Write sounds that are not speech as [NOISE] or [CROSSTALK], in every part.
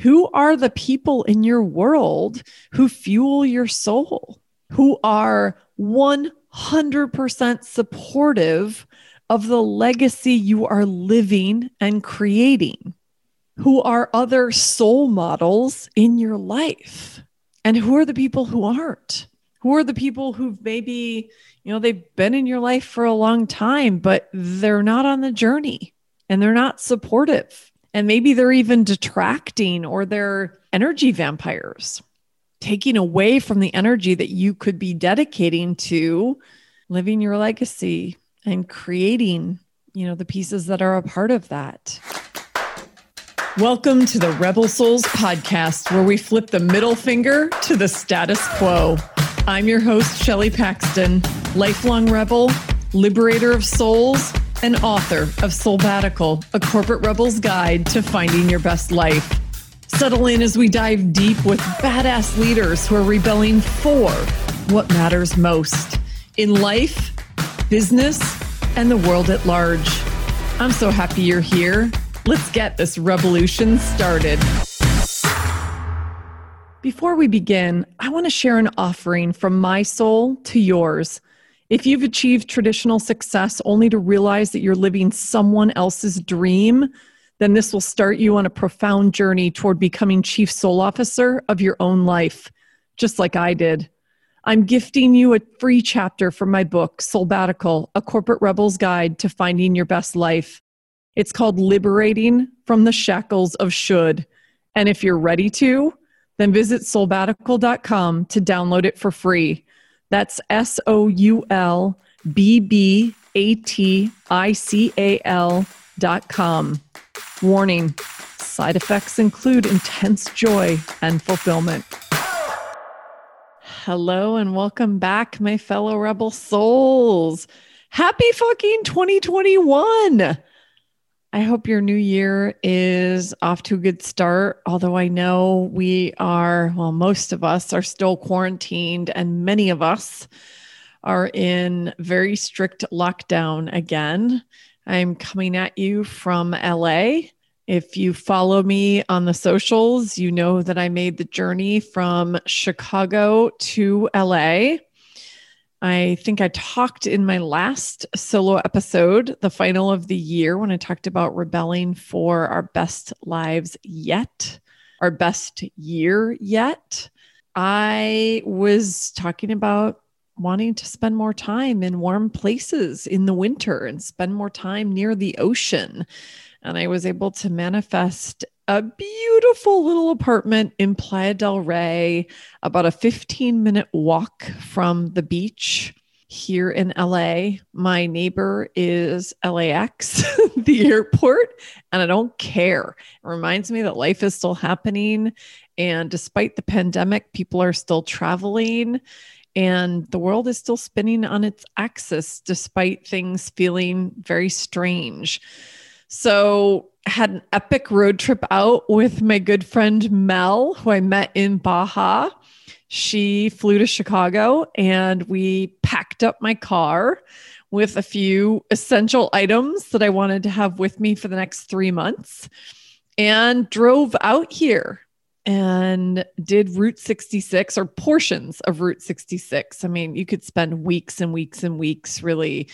Who are the people in your world who fuel your soul, who are 100% supportive of the legacy you are living and creating? Who are other soul models in your life? And who are the people who aren't? Who are the people who've maybe, you know, they've been in your life for a long time, but they're not on the journey and they're not supportive. And maybe they're even detracting or they're energy vampires, taking away from the energy that you could be dedicating to living your legacy and creating, you know, the pieces that are a part of that. Welcome to the Rebel Souls podcast, where we flip the middle finger to the status quo. I'm your host, Shelley Paxton, lifelong rebel, liberator of souls, and author of Soulbatical, a corporate rebel's guide to finding your best life. Settle in as we dive deep with badass leaders who are rebelling for what matters most in life, business, and the world at large. I'm so happy you're here. Let's get this revolution started. Before we begin, I want to share an offering from my soul to yours. If you've achieved traditional success only to realize that you're living someone else's dream, then this will start you on a profound journey toward becoming chief soul officer of your own life, just like I did. I'm gifting you a free chapter from my book, Soulbatical, A Corporate Rebel's Guide to Finding Your Best Life. It's called Liberating from the Shackles of Should. And if you're ready to, then visit soulbatical.com to download it for free. That's S O U L B B A T I C A L dot com. Warning side effects include intense joy and fulfillment. Hello and welcome back, my fellow rebel souls. Happy fucking 2021. I hope your new year is off to a good start. Although I know we are, well, most of us are still quarantined, and many of us are in very strict lockdown again. I'm coming at you from LA. If you follow me on the socials, you know that I made the journey from Chicago to LA I think I talked in my last solo episode, the final of the year, when I talked about rebelling for our best lives yet, our best year yet. I was talking about wanting to spend more time in warm places in the winter and spend more time near the ocean. And I was able to manifest a beautiful little apartment in Playa del Rey, about a 15 minute walk from the beach here in LA. My neighbor is LAX, [LAUGHS] the airport, and I don't care. It reminds me that life is still happening. And despite the pandemic, people are still traveling and the world is still spinning on its axis despite things feeling very strange. So, had an epic road trip out with my good friend Mel, who I met in Baja. She flew to Chicago and we packed up my car with a few essential items that I wanted to have with me for the next three months and drove out here and did Route 66 or portions of Route 66. I mean, you could spend weeks and weeks and weeks really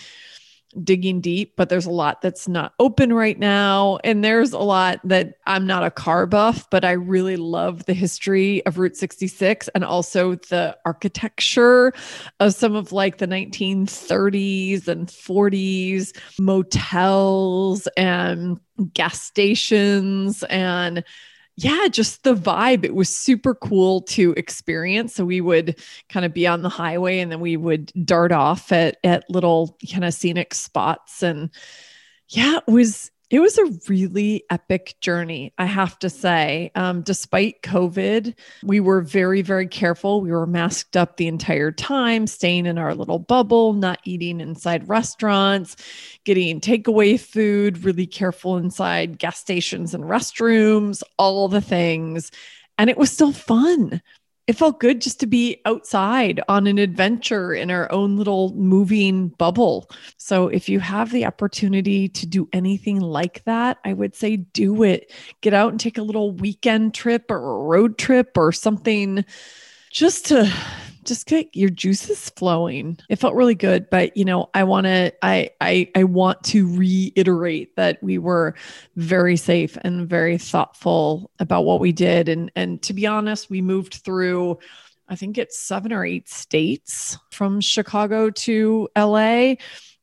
digging deep, but there's a lot that's not open right now. And there's a lot that I'm not a car buff, but I really love the history of Route 66 and also the architecture of some of like the 1930s and 40s motels and gas stations and yeah, just the vibe. It was super cool to experience. So we would kind of be on the highway and then we would dart off at at little kind of scenic spots. And yeah, it was it was a really epic journey, I have to say. Um, despite COVID, we were very, very careful. We were masked up the entire time, staying in our little bubble, not eating inside restaurants, getting takeaway food, really careful inside gas stations and restrooms, all the things. And it was still fun. It felt good just to be outside on an adventure in our own little moving bubble. So, if you have the opportunity to do anything like that, I would say do it. Get out and take a little weekend trip or a road trip or something just to just get your juices flowing. It felt really good, but you know, I want to I I I want to reiterate that we were very safe and very thoughtful about what we did and and to be honest, we moved through I think it's 7 or 8 states from Chicago to LA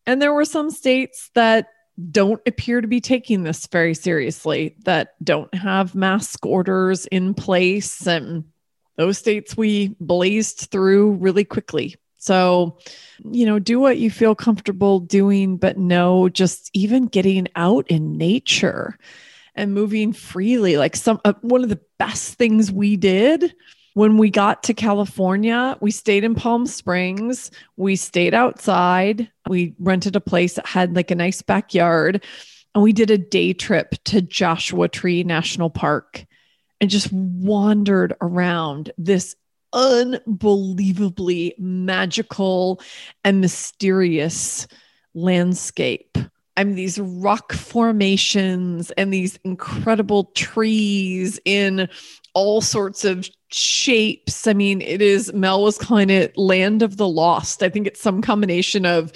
and there were some states that don't appear to be taking this very seriously that don't have mask orders in place and those states we blazed through really quickly. So, you know, do what you feel comfortable doing, but no, just even getting out in nature and moving freely. Like some, uh, one of the best things we did when we got to California, we stayed in Palm Springs. We stayed outside. We rented a place that had like a nice backyard. And we did a day trip to Joshua Tree National Park and just wandered around this unbelievably magical and mysterious landscape. I mean, these rock formations and these incredible trees in all sorts of shapes. I mean, it is, Mel was calling it Land of the Lost. I think it's some combination of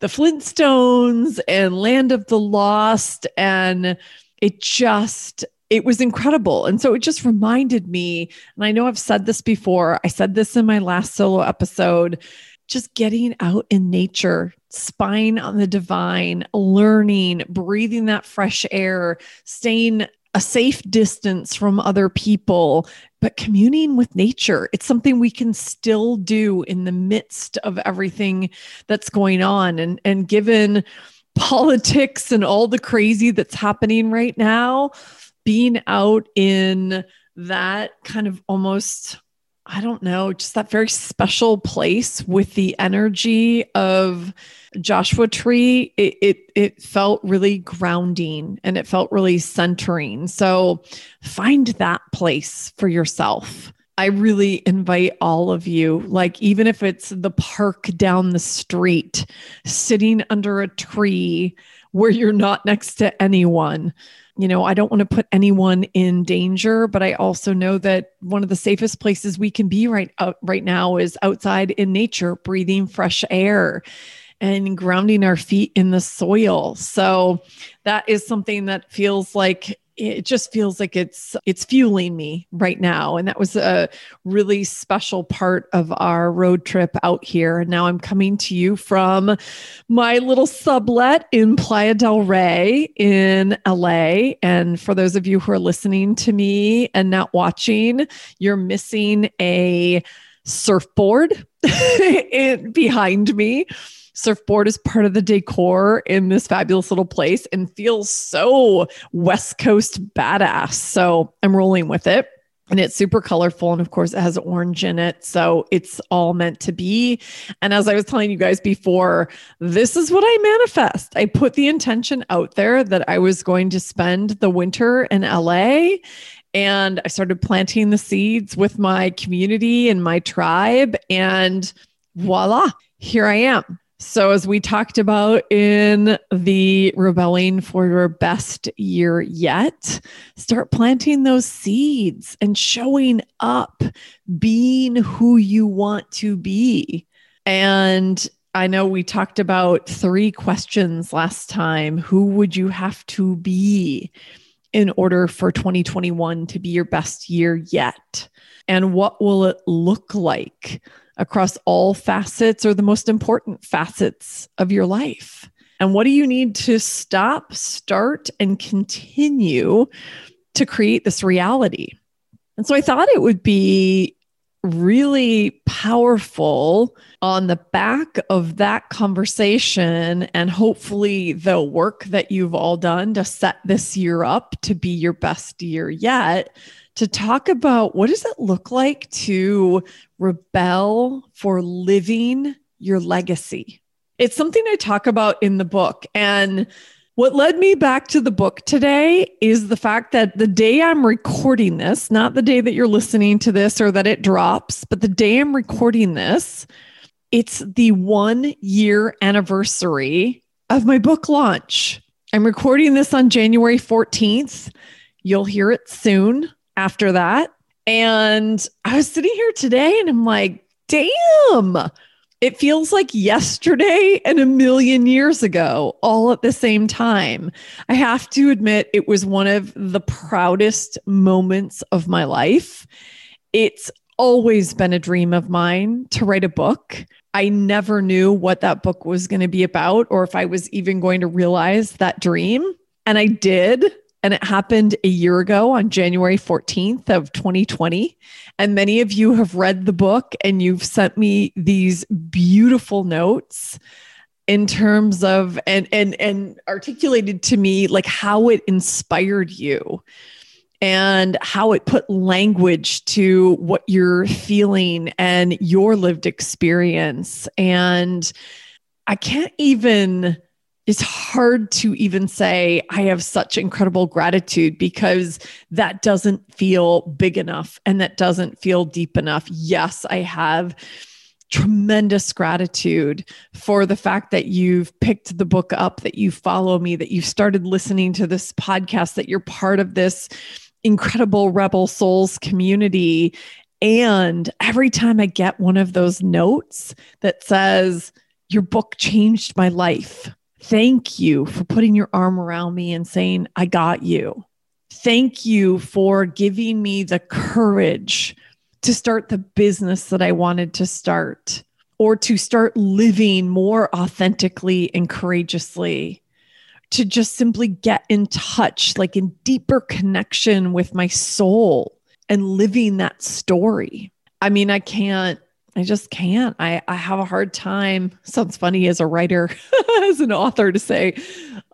the Flintstones and Land of the Lost. And it just it was incredible. And so it just reminded me, and I know I've said this before, I said this in my last solo episode, just getting out in nature, spying on the divine, learning, breathing that fresh air, staying a safe distance from other people, but communing with nature. It's something we can still do in the midst of everything that's going on. And, and given [LAUGHS] politics and all the crazy that's happening right now, being out in that kind of almost I don't know, just that very special place with the energy of Joshua Tree. It, it, it felt really grounding and it felt really centering. So find that place for yourself. I really invite all of you, like, even if it's the park down the street, sitting under a tree where you're not next to anyone, you know, I don't want to put anyone in danger, but I also know that one of the safest places we can be right out right now is outside in nature, breathing fresh air and grounding our feet in the soil. So that is something that feels like it just feels like it's it's fueling me right now. And that was a really special part of our road trip out here. And now i'm coming to you from my little sublet in playa del rey in la and for those of you who are listening to me and not watching you're missing a surfboard [LAUGHS] behind me surfboard is part of the decor in this fabulous little place and feels so West Coast badass. So I'm rolling with it. And it's super colorful. And of course, it has orange in it. So it's all meant to be. And as I was telling you guys before, this is what I manifest. I put the intention out there that I was going to spend the winter in LA and I started planting the seeds with my community and my tribe. And voila, here I am. So, as we talked about in the Rebelling for Your Best Year Yet, start planting those seeds and showing up, being who you want to be. And I know we talked about three questions last time. Who would you have to be in order for 2021 to be your best year yet? And what will it look like? Across all facets or the most important facets of your life? And what do you need to stop, start, and continue to create this reality? And so I thought it would be really powerful on the back of that conversation and hopefully the work that you've all done to set this year up to be your best year yet to talk about what does it look like to rebel for living your legacy. It's something I talk about in the book and What led me back to the book today is the fact that the day I'm recording this, not the day that you're listening to this or that it drops, but the day I'm recording this, it's the one year anniversary of my book launch. I'm recording this on January 14th. You'll hear it soon after that. And I was sitting here today and I'm like, damn, it feels like yesterday and a million years ago, all at the same time. I have to admit, it was one of the proudest moments of my life. It's always been a dream of mine to write a book. I never knew what that book was going to be about or if I was even going to realize that dream. And I did. And it happened a year ago on January 14th of 2020. And many of you have read the book and you've sent me these beautiful notes in terms of and and and articulated to me like how it inspired you and how it put language to what you're feeling and your lived experience and i can't even it's hard to even say I have such incredible gratitude because that doesn't feel big enough and that doesn't feel deep enough. Yes, I have tremendous gratitude for the fact that you've picked the book up, that you follow me, that you started listening to this podcast, that you're part of this incredible Rebel Souls community. And every time I get one of those notes that says, Your book changed my life Thank you for putting your arm around me and saying, I got you. Thank you for giving me the courage to start the business that I wanted to start or to start living more authentically and courageously, to just simply get in touch, like in deeper connection with my soul and living that story. I mean, I can't I just can't. I, I have a hard time. Sounds funny as a writer, [LAUGHS] as an author to say,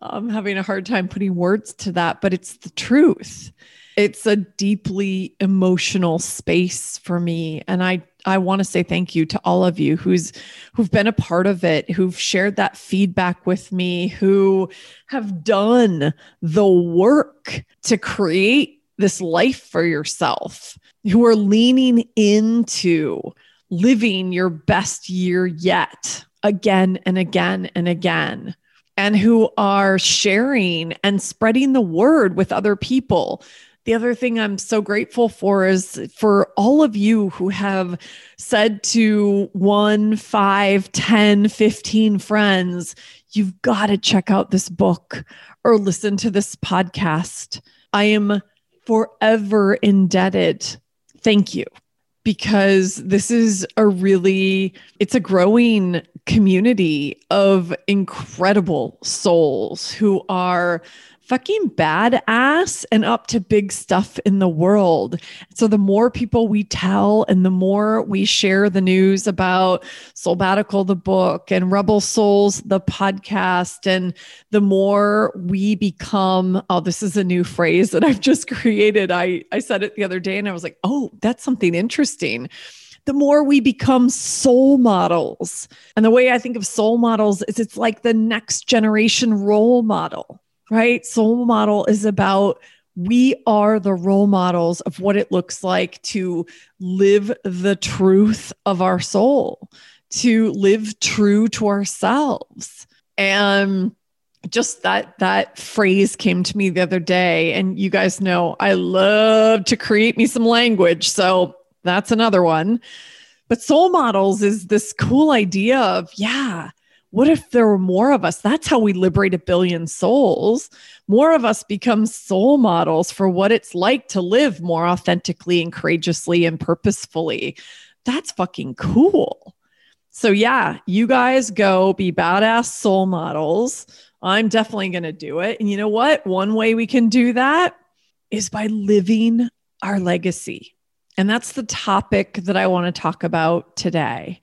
I'm having a hard time putting words to that, but it's the truth. It's a deeply emotional space for me. And I, I want to say thank you to all of you who's who've been a part of it, who've shared that feedback with me, who have done the work to create this life for yourself, who are leaning into living your best year yet again and again and again, and who are sharing and spreading the word with other people. The other thing I'm so grateful for is for all of you who have said to one, five, 10, 15 friends, you've got to check out this book or listen to this podcast. I am forever indebted. Thank you because this is a really it's a growing community of incredible souls who are fucking badass and up to big stuff in the world. So the more people we tell and the more we share the news about Soulbatical the book and Rebel Souls the podcast and the more we become oh this is a new phrase that I've just [LAUGHS] created. I I said it the other day and I was like, "Oh, that's something interesting." the more we become soul models. And the way I think of soul models is it's like the next generation role model right? Soul model is about we are the role models of what it looks like to live the truth of our soul, to live true to ourselves. And just that that phrase came to me the other day and you guys know I love to create me some language so that's another one but soul models is this cool idea of yeah what if there were more of us? That's how we liberate a billion souls. More of us become soul models for what it's like to live more authentically and courageously and purposefully. That's fucking cool. So, yeah, you guys go be badass soul models. I'm definitely going to do it. And you know what? One way we can do that is by living our legacy. And that's the topic that I want to talk about today.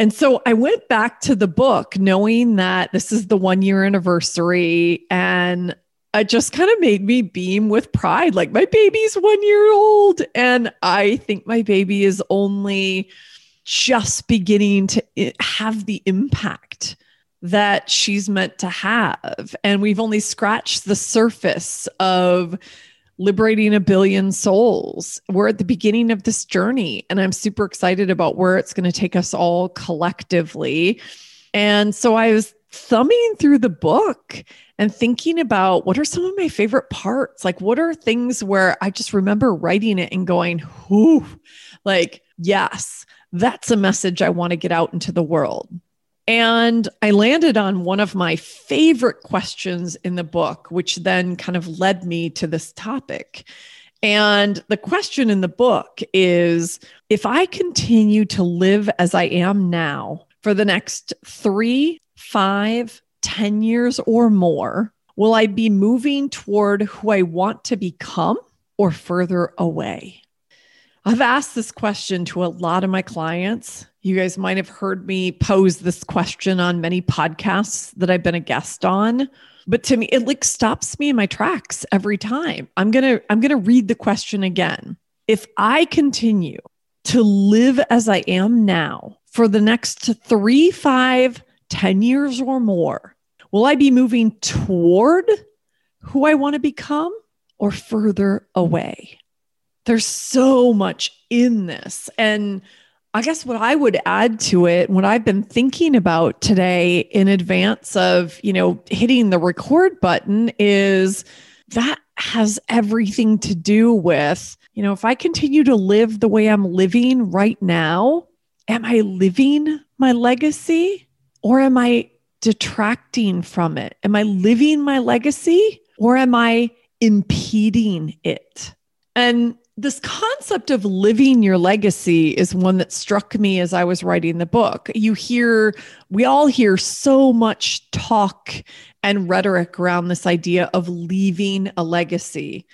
And so I went back to the book knowing that this is the one year anniversary and it just kind of made me beam with pride. Like my baby's one year old. And I think my baby is only just beginning to eh, have the impact that she's meant to have. And we've only scratched the surface of liberating a billion souls. We're at the beginning of this journey, and I'm super excited about where it's going to take us all collectively. And so I was thumbing through the book and thinking about what are some of my favorite parts? Like, what are things where I just remember writing it and going, whoo, like, yes, that's a message I want to get out into the world. And I landed on one of my favorite questions in the book, which then kind of led me to this topic. And the question in the book is if I continue to live as I am now for the next three, five, 10 years or more, will I be moving toward who I want to become or further away? I've asked this question to a lot of my clients. You guys might have heard me pose this question on many podcasts that I've been a guest on. But to me, it like stops me in my tracks every time. I'm gonna, I'm gonna read the question again. If I continue to live as I am now for the next three, five, 10 years or more, will I be moving toward who I want to become or further away? There's so much in this. And I guess what I would add to it, what I've been thinking about today in advance of, you know, hitting the record button is that has everything to do with, you know, if I continue to live the way I'm living right now, am I living my legacy or am I detracting from it? Am I living my legacy or am I impeding it? And this concept of living your legacy is one that struck me as I was writing the book. You hear, we all hear so much talk and rhetoric around this idea of leaving a legacy.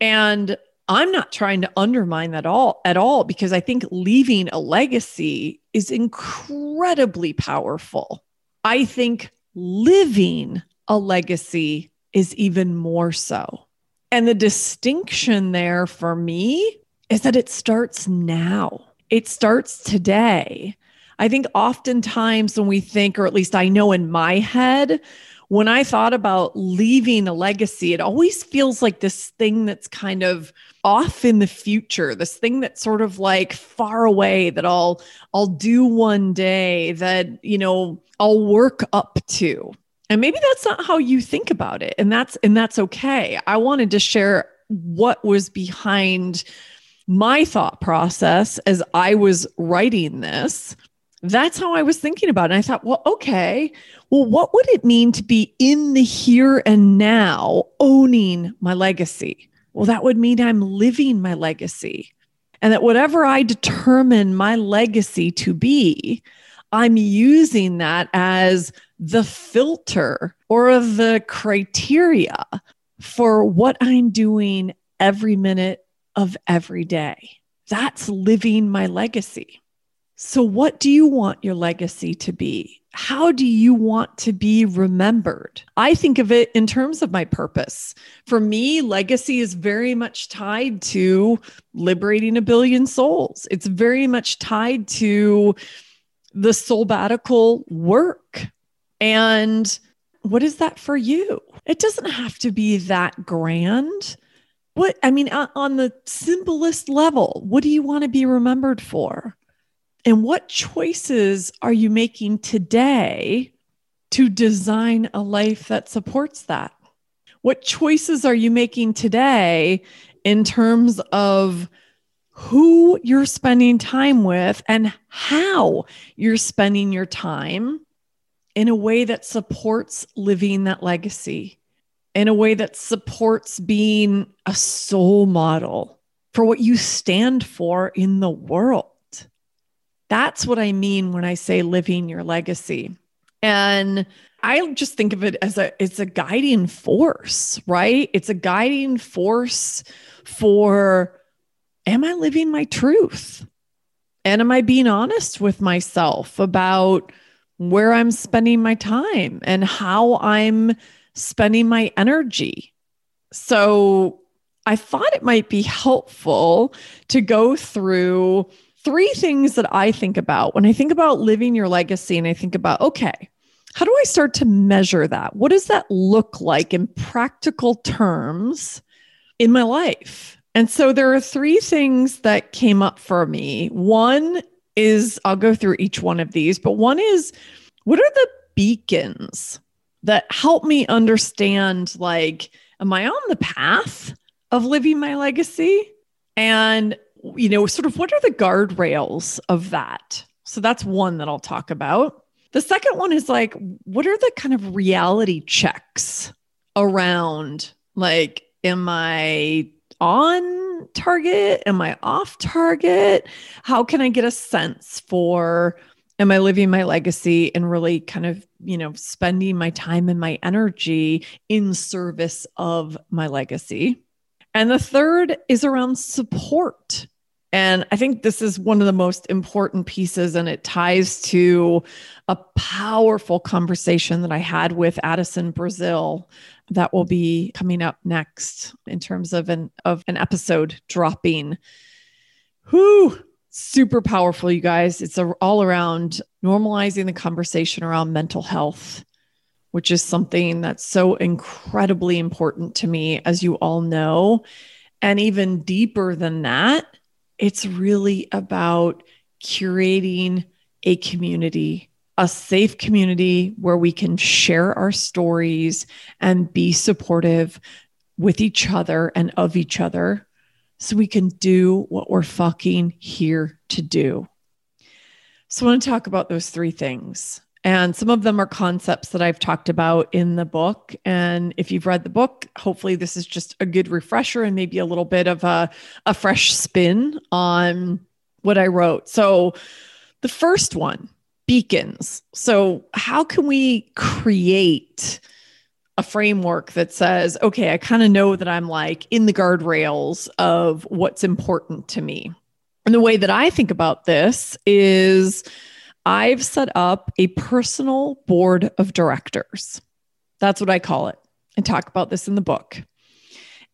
And I'm not trying to undermine that all at all because I think leaving a legacy is incredibly powerful. I think living a legacy is even more so. And the distinction there for me is that it starts now, it starts today. I think oftentimes when we think, or at least I know in my head, when I thought about leaving a legacy, it always feels like this thing that's kind of off in the future, this thing that's sort of like far away that I'll I'll do one day that, you know, I'll work up to. And maybe that's not how you think about it. And that's and that's okay. I wanted to share what was behind my thought process as I was writing this. That's how I was thinking about it. And I thought, well, okay, well, what would it mean to be in the here and now owning my legacy? Well, that would mean I'm living my legacy. And that whatever I determine my legacy to be, I'm using that as the filter or the criteria for what I'm doing every minute of every day. That's living my legacy. So, what do you want your legacy to be? How do you want to be remembered? I think of it in terms of my purpose. For me, legacy is very much tied to liberating a billion souls. It's very much tied to the soulbatical work. And what is that for you? It doesn't have to be that grand. What, I mean, on the simplest level, what do you want to be remembered for? And what choices are you making today to design a life that supports that? What choices are you making today in terms of who you're spending time with and how you're spending your time in a way that supports living that legacy, in a way that supports being a soul model for what you stand for in the world. That's what I mean when I say living your legacy. And I just think of it as a it's a guiding force, right? It's a guiding force for am I living my truth? And am I being honest with myself about where I'm spending my time and how I'm spending my energy? So I thought it might be helpful to go through three things that I think about when I think about living your legacy and I think about, okay, how do I start to measure that? What does that look like in practical terms in my life? And so there are three things that came up for me. One is I'll go through each one of these, but one is what are the beacons that help me understand like am I on the path of living my legacy? And you know, sort of what are the guardrails of that? So that's one that I'll talk about. The second one is like, what are the kind of reality checks around like, am I target? Am I off target? How can I get a sense for am I living my legacy and really kind of, you know, spending my time and my energy in service of my legacy? And the third is around support. And I think this is one of the most important pieces, and it ties to a powerful conversation that I had with Addison Brazil that will be coming up next in terms of an of an episode dropping. Whoo, super powerful, you guys. It's a, all around normalizing the conversation around mental health, which is something that's so incredibly important to me, as you all know. And even deeper than that, it's really about curating a community, a safe community where we can share our stories and be supportive with each other and of each other so we can do what we're fucking here to do. So, I want to talk about those three things. And some of them are concepts that I've talked about in the book. And if you've read the book, hopefully this is just a good refresher and maybe a little bit of a, a fresh spin on what I wrote. So, the first one beacons. So, how can we create a framework that says, okay, I kind of know that I'm like in the guardrails of what's important to me? And the way that I think about this is, I've set up a personal board of directors. That's what I call it, and talk about this in the book.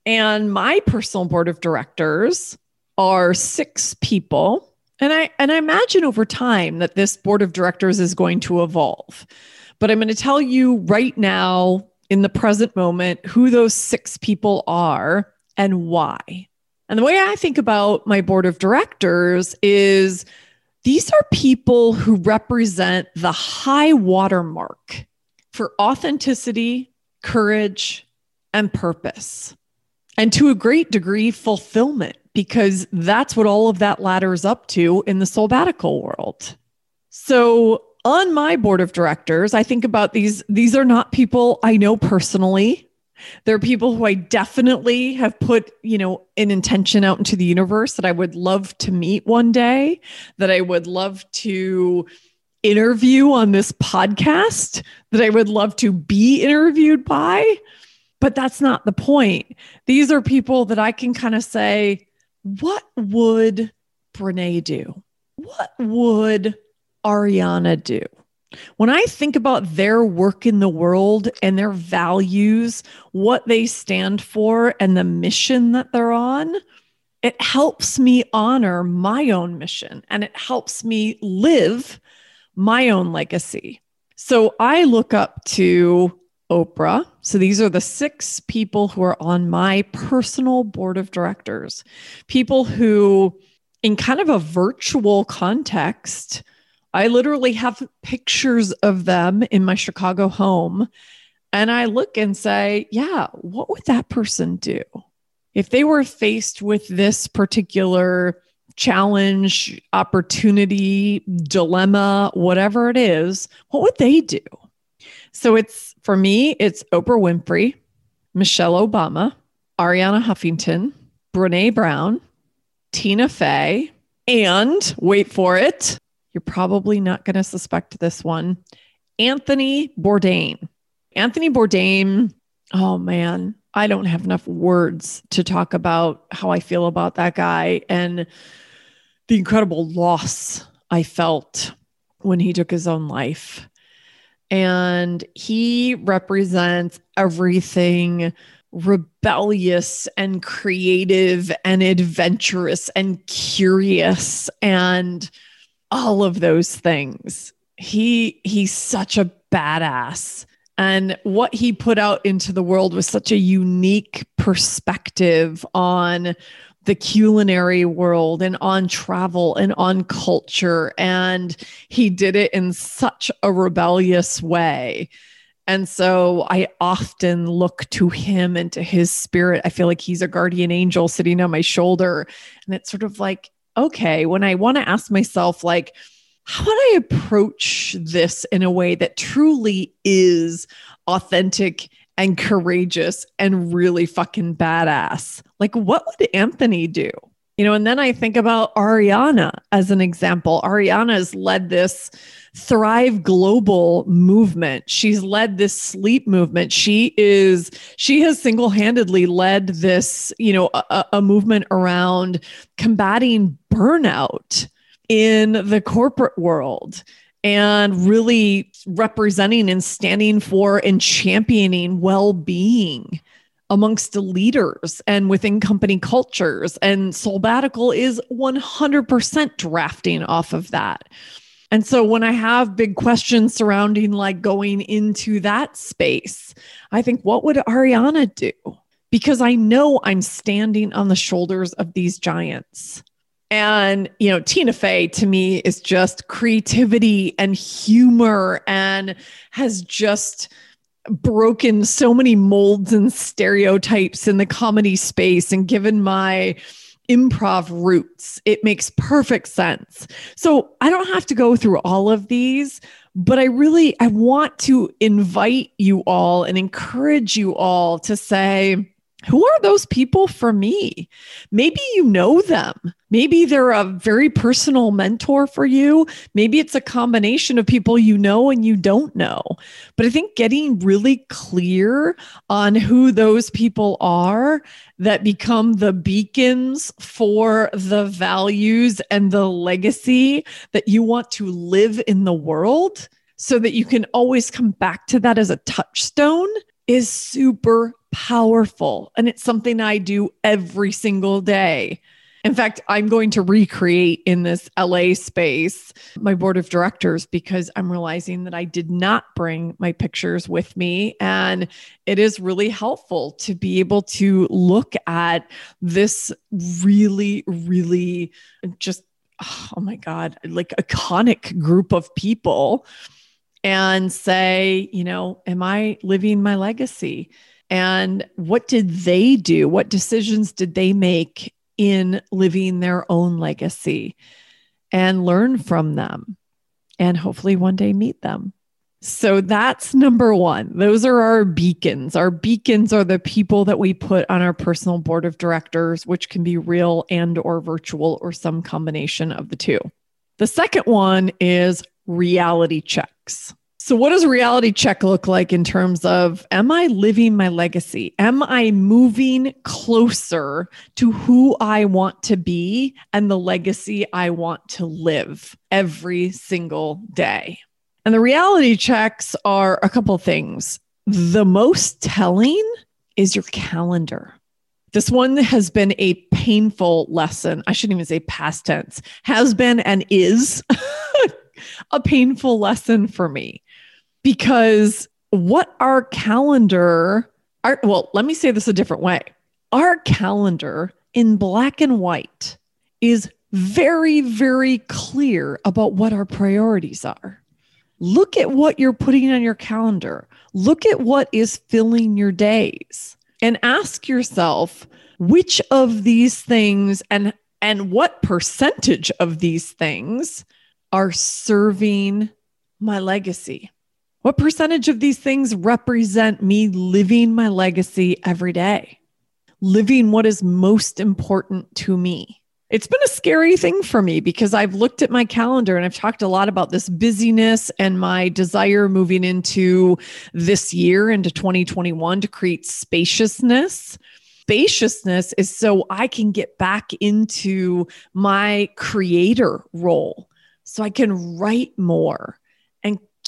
And my personal board of directors are six people. And I and I imagine over time that this board of directors is going to evolve. But I'm going to tell you right now in the present moment who those six people are and why. And the way I think about my board of directors is these are people who represent the high watermark for authenticity, courage, and purpose. And to a great degree, fulfillment, because that's what all of that ladders up to in the soulbatical world. So on my board of directors, I think about these, these are not people I know personally. There are people who I definitely have put, you know, an intention out into the universe that I would love to meet one day, that I would love to interview on this podcast, that I would love to be interviewed by. But that's not the point. These are people that I can kind of say, what would Brene do? What would Arianna do? When I think about their work in the world and their values, what they stand for, and the mission that they're on, it helps me honor my own mission and it helps me live my own legacy. So I look up to Oprah. So these are the six people who are on my personal board of directors, people who, in kind of a virtual context, I literally have pictures of them in my Chicago home. And I look and say, yeah, what would that person do? If they were faced with this particular challenge, opportunity, dilemma, whatever it is, what would they do? So it's for me, it's Oprah Winfrey, Michelle Obama, Arianna Huffington, Brene Brown, Tina Fey, and wait for it, you're probably not going to suspect this one. Anthony Bourdain. Anthony Bourdain, oh man, I don't have enough words to talk about how I feel about that guy and the incredible loss I felt when he took his own life. And he represents everything rebellious and creative and adventurous and curious and all of those things. He he's such a badass. And what he put out into the world was such a unique perspective on the culinary world and on travel and on culture. And he did it in such a rebellious way. And so I often look to him and to his spirit. I feel like he's a guardian angel sitting on my shoulder. And it's sort of like, okay, when I want to ask myself, like, how would I approach this in a way that truly is authentic and courageous and really fucking badass? Like, what would Anthony do? You know, and then I think about Arianna as an example. Arianna has led this Thrive Global movement. She's led this sleep movement. She is, she has single handedly led this, you know, a, a movement around combating burnout in the corporate world and really representing and standing for and championing well being amongst the leaders and within company cultures. And Soulbatical is 100% drafting off of that. And so when I have big questions surrounding like going into that space, I think, what would Arianna do? Because I know I'm standing on the shoulders of these giants. And, you know, Tina Fey to me is just creativity and humor and has just broken so many molds and stereotypes in the comedy space and given my improv roots. It makes perfect sense. So I don't have to go through all of these, but I really I want to invite you all and encourage you all to say who are those people for me? Maybe you know them. Maybe they're a very personal mentor for you. Maybe it's a combination of people you know and you don't know. But I think getting really clear on who those people are that become the beacons for the values and the legacy that you want to live in the world so that you can always come back to that as a touchstone is super powerful. And it's something I do every single day. In fact, I'm going to recreate in this LA space my board of directors because I'm realizing that I did not bring my pictures with me. And it is really helpful to be able to look at this really, really just, oh my God, like iconic group of people and say, you know, am I living my legacy? And what did they do? What decisions did they make in living their own legacy? And learn from them and hopefully one day meet them. So that's number one. Those are our beacons. Our beacons are the people that we put on our personal board of directors, which can be real and or virtual or some combination of the two. The second one is reality checks. So, what does reality check look like in terms of am I living my legacy? Am I moving closer to who I want to be and the legacy I want to live every single day? And the reality checks are a couple things. The most telling is your calendar. This one has been a painful lesson. I shouldn't even say past tense, has been and is [LAUGHS] a painful lesson for me because what our calendar our, well let me say this a different way. Our calendar in black and white is very very clear about what our priorities are. Look at what you're putting on your calendar. Look at what is filling your days and ask yourself which of these things and and what percentage of these things are serving my legacy what percentage of these things represent me living my legacy every day? Living what is most important to me. It's been a scary thing for me because I've looked at my calendar and I've talked a lot about this busyness and my desire moving into this year, into 2021, to create spaciousness spaciousness is so I can get back into my creator role. So I can write more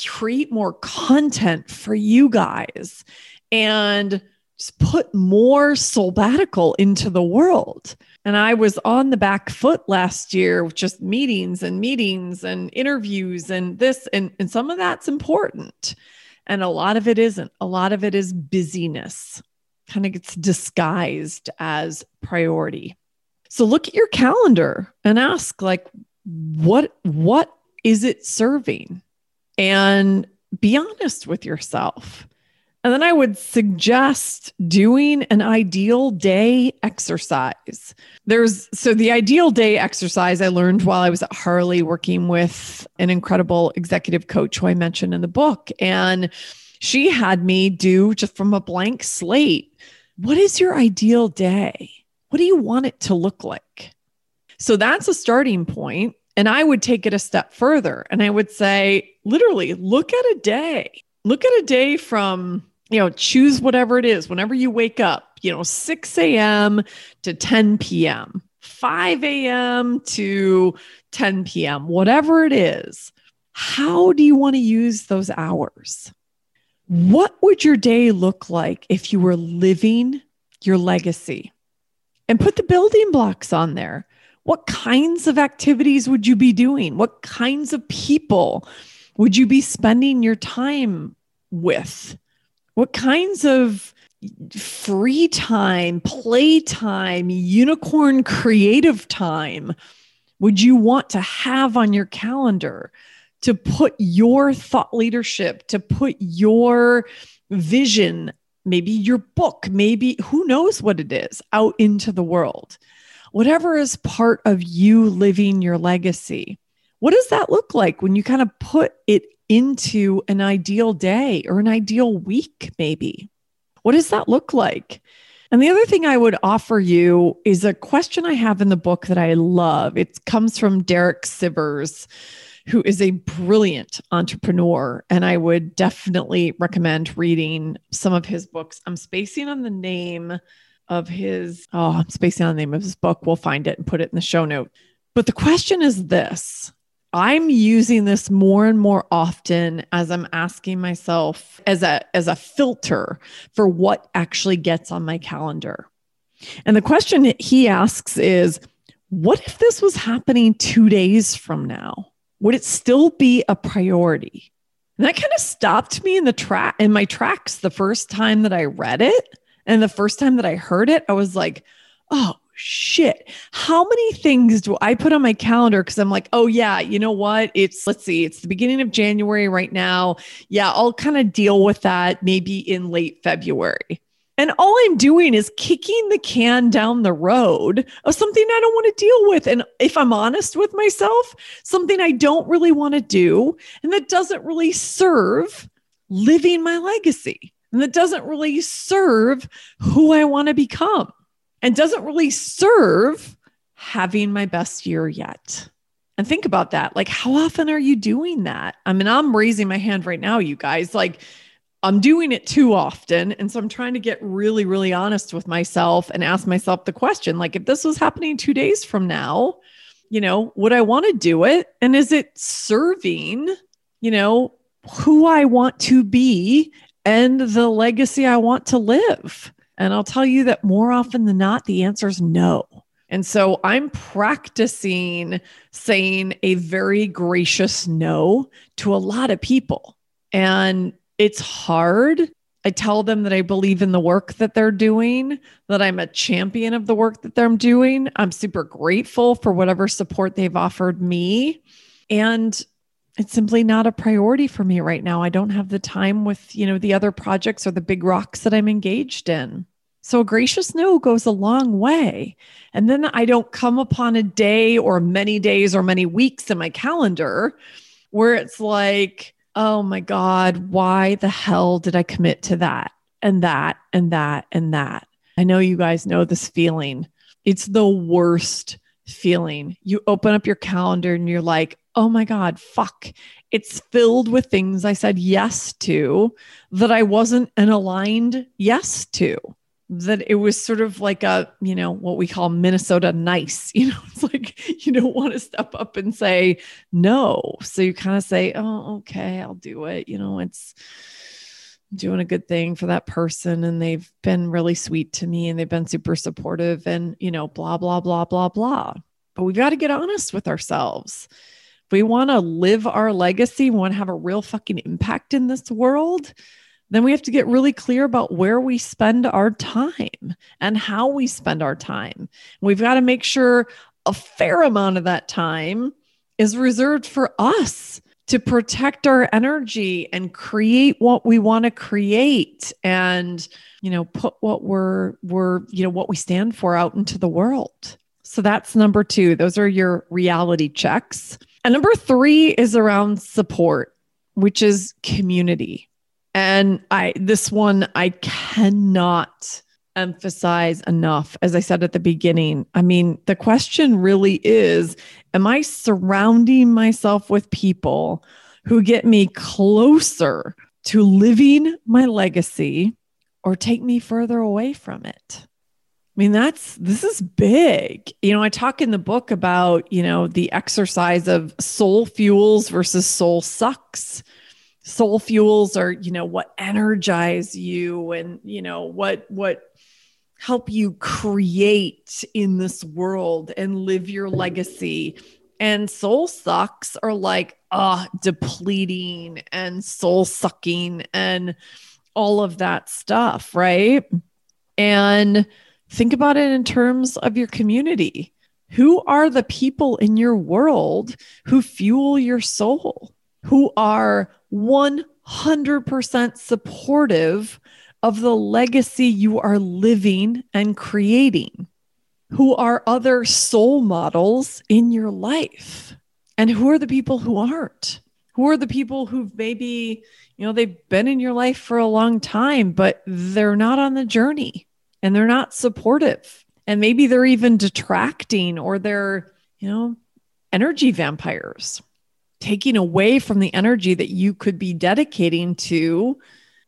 create more content for you guys and just put more soulbatical into the world. And I was on the back foot last year with just meetings and meetings and interviews and this, and, and some of that's important. And a lot of it isn't. A lot of it is busyness, kind of gets disguised as priority. So look at your calendar and ask, like, what what is it serving? And be honest with yourself. And then I would suggest doing an ideal day exercise. There's so the ideal day exercise I learned while I was at Harley working with an incredible executive coach who I mentioned in the book. And she had me do just from a blank slate what is your ideal day? What do you want it to look like? So that's a starting point. And I would take it a step further and I would say, literally, look at a day. Look at a day from you know, choose whatever it is whenever you wake up, you know, 6 a.m. to 10 p.m., 5 a.m. to 10 p.m., whatever it is. How do you want to use those hours? What would your day look like if you were living your legacy? And put the building blocks on there. What kinds of activities would you be doing? What kinds of people would you be spending your time with? What kinds of free time, play time, unicorn creative time would you want to have on your calendar to put your thought leadership, to put your vision, maybe your book, maybe who knows what it is, out into the world? Whatever is part of you living your legacy. What does that look like when you kind of put it into an ideal day or an ideal week, maybe? What does that look like? And the other thing I would offer you is a question I have in the book that I love. It comes from Derek Sivers, who is a brilliant entrepreneur. And I would definitely recommend reading some of his books. I'm spacing on the name of his, oh, I'm spacing on the name of his book. We'll find it and put it in the show note. But the question is this I'm using this more and more often as I'm asking myself as a as a filter for what actually gets on my calendar. And the question he asks is what if this was happening 2 days from now? Would it still be a priority? And that kind of stopped me in the track in my tracks the first time that I read it and the first time that I heard it I was like, "Oh, shit, how many things do I put on my calendar? Cause I'm like, oh, yeah, you know what? It's, let's see, it's the beginning of January right now. Yeah, I'll kind of deal with that maybe in late February. And all I'm doing is kicking the can down the road of something I don't want to deal with. And if I'm honest with myself, something I don't really want to do and that doesn't really serve living my legacy and that doesn't really serve who I want to become and doesn't really serve having my best year yet. And think about that. Like, how often are you doing that? I mean, I'm raising my hand right now, you guys. Like, I'm doing it too often. And so I'm trying to get really, really honest with myself and ask myself the question like, if this was happening two days from now, you know, would I want to do it? And is it serving, you know, who I want to be and the legacy I want to live? And I'll tell you that more often than not, the answer is no. And so I'm practicing saying a very gracious no to a lot of people. And it's hard. I tell them that I believe in the work that they're doing, that I'm a champion of the work that they're doing. I'm super grateful for whatever support they've offered me. And it's simply not a priority for me right now. I don't have the time with, you know, the other projects or the big rocks that I'm engaged in. So a gracious no goes a long way. And then I don't come upon a day or many days or many weeks in my calendar where it's like, oh my God, why the hell did I commit to that and that and that and that? I know you guys know this feeling. It's the worst feeling. You open up your calendar and you're like, oh my God, fuck. It's filled with things I said yes to that I wasn't an aligned yes to. That it was sort of like a, you know, what we call Minnesota nice. [LAUGHS] You know, it's like you don't want to step up and say no. So you kind of say, oh, okay, I'll do it. You know, it's, doing a good thing for that person and they've been really sweet to me and they've been super supportive and, you know, blah, blah, blah, blah, blah. But we've got to get honest with ourselves. We want to live our legacy, we want to have a real fucking impact in this world, then we have to get really clear about where we spend our time and how we spend our time. We've got to make sure a fair amount of that time is reserved for us to protect our energy and create what we want to create and you know put what we're we're you know what we stand for out into the world. So that's number 2 those are your reality checks and number 3 is around support which is community and i this one i cannot emphasize enough as i said at the beginning i mean the question really is Am I surrounding myself with people who get me closer to living my legacy or take me further away from it? I mean, that's this is big. You know, I talk in the book about, you know, the exercise of soul fuels versus soul sucks. Soul fuels are, you know, what energize you and, you know, what what help you create in this world and live your legacy. And soul sucks are like, ah, uh, depleting and soul sucking and all of that stuff, right? And think about it in terms of your community. Who are the people in your world who fuel your soul, who are 100% supportive of the legacy you are living and creating? Who are other soul models in your life? And who are the people who aren't? Who are the people who've maybe, you know, they've been in your life for a long time, but they're not on the journey and they're not supportive. And maybe they're even detracting or they're, you know, energy vampires, taking away from the energy that you could be dedicating to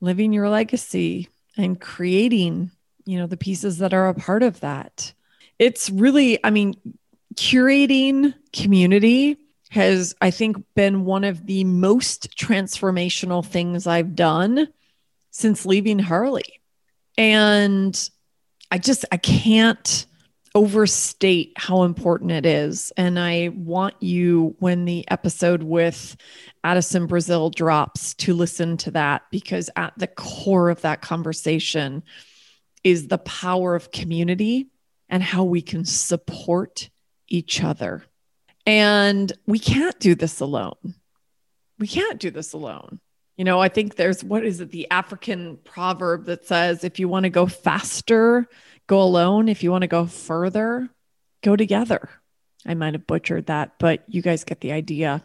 living your legacy and creating, you know, the pieces that are a part of that. It's really, I mean, curating community has, I think, been one of the most transformational things I've done since leaving Harley. And I just, I can't overstate how important it is. And I want you, when the episode with Addison Brazil drops, to listen to that because at the core of that conversation is the power of community and how we can support each other. And we can't do this alone. We can't do this alone. You know, I think there's what is it, the African proverb that says, if you want to go faster, go alone. If you want to go further, go together. I might have butchered that, but you guys get the idea.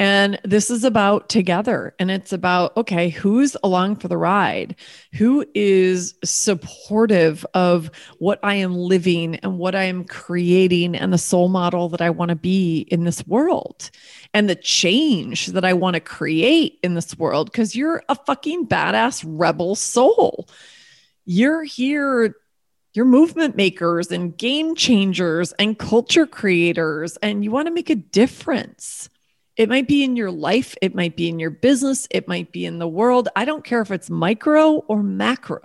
And this is about together. And it's about, okay, who's along for the ride? Who is supportive of what I am living and what I am creating and the soul model that I want to be in this world and the change that I want to create in this world? Because you're a fucking badass rebel soul. You're here you're movement makers and game changers and culture creators, and you want to make a difference. It might be in your life, it might be in your business, it might be in the world. I don't care if it's micro or macro.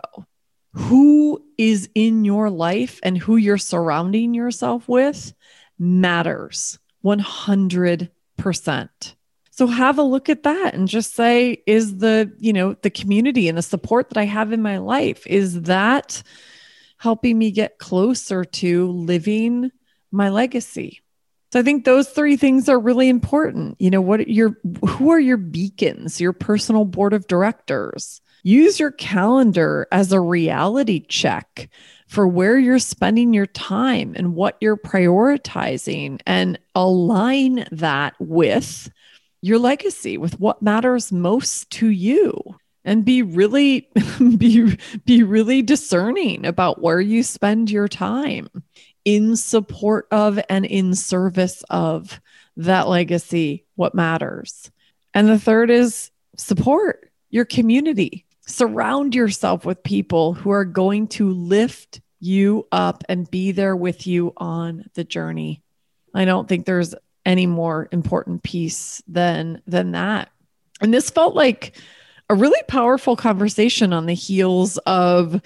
Who is in your life and who you're surrounding yourself with matters 100%. So have a look at that and just say is the, you know, the community and the support that I have in my life is that helping me get closer to living my legacy. So I think those three things are really important. You know, what your who are your beacons, your personal board of directors? Use your calendar as a reality check for where you're spending your time and what you're prioritizing and align that with your legacy, with what matters most to you and be really [LAUGHS] be be really discerning about where you spend your time in support of and in service of that legacy what matters. And the third is support your community. Surround yourself with people who are going to lift you up and be there with you on the journey. I don't think there's any more important piece than than that. And this felt like a really powerful conversation on the heels of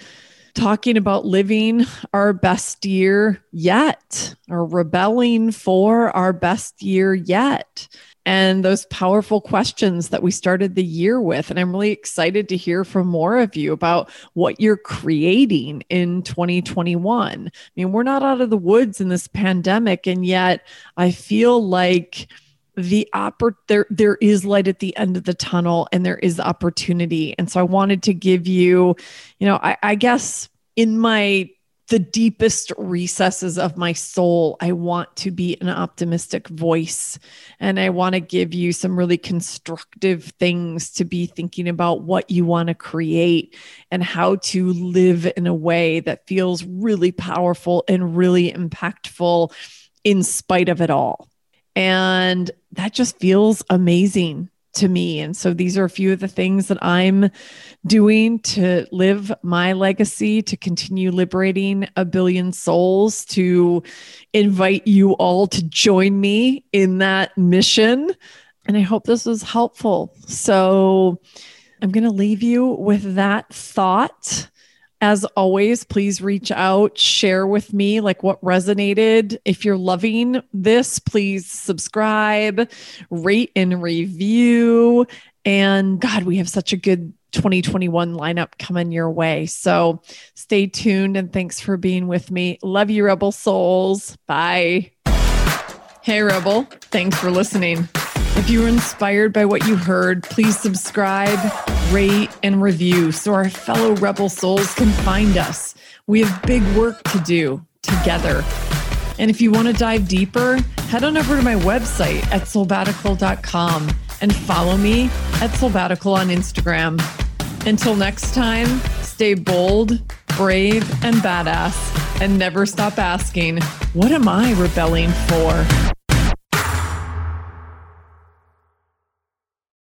talking about living our best year yet or rebelling for our best year yet and those powerful questions that we started the year with. And I'm really excited to hear from more of you about what you're creating in 2021. I mean, we're not out of the woods in this pandemic, and yet I feel like the oppor- there there is light at the end of the tunnel and there is opportunity and so i wanted to give you you know i, I guess in my the deepest recesses of my soul, I want to be an optimistic voice. And I want to give you some really constructive things to be thinking about what you want to create and how to live in a way that feels really powerful and really impactful in spite of it all. And that just feels amazing to me. And so these are a few of the things that I'm doing to live my legacy, to continue liberating a billion souls, to invite you all to join me in that mission. And I hope this was helpful. So I'm going to leave you with that thought. As always, please reach out, share with me like what resonated. If you're loving this, please subscribe, rate and review. And God, we have such a good 2021 lineup coming your way. So stay tuned and thanks for being with me. Love you, Rebel Souls. Bye. Hey, Rebel. Thanks for listening. If you were inspired by what you heard, please subscribe, rate, and review so our fellow rebel souls can find us. We have big work to do together. And if you want to dive deeper, head on over to my website at soulbatical.com and follow me at soulbatical on Instagram. Until next time, stay bold, brave, and badass, and never stop asking, What am I rebelling for?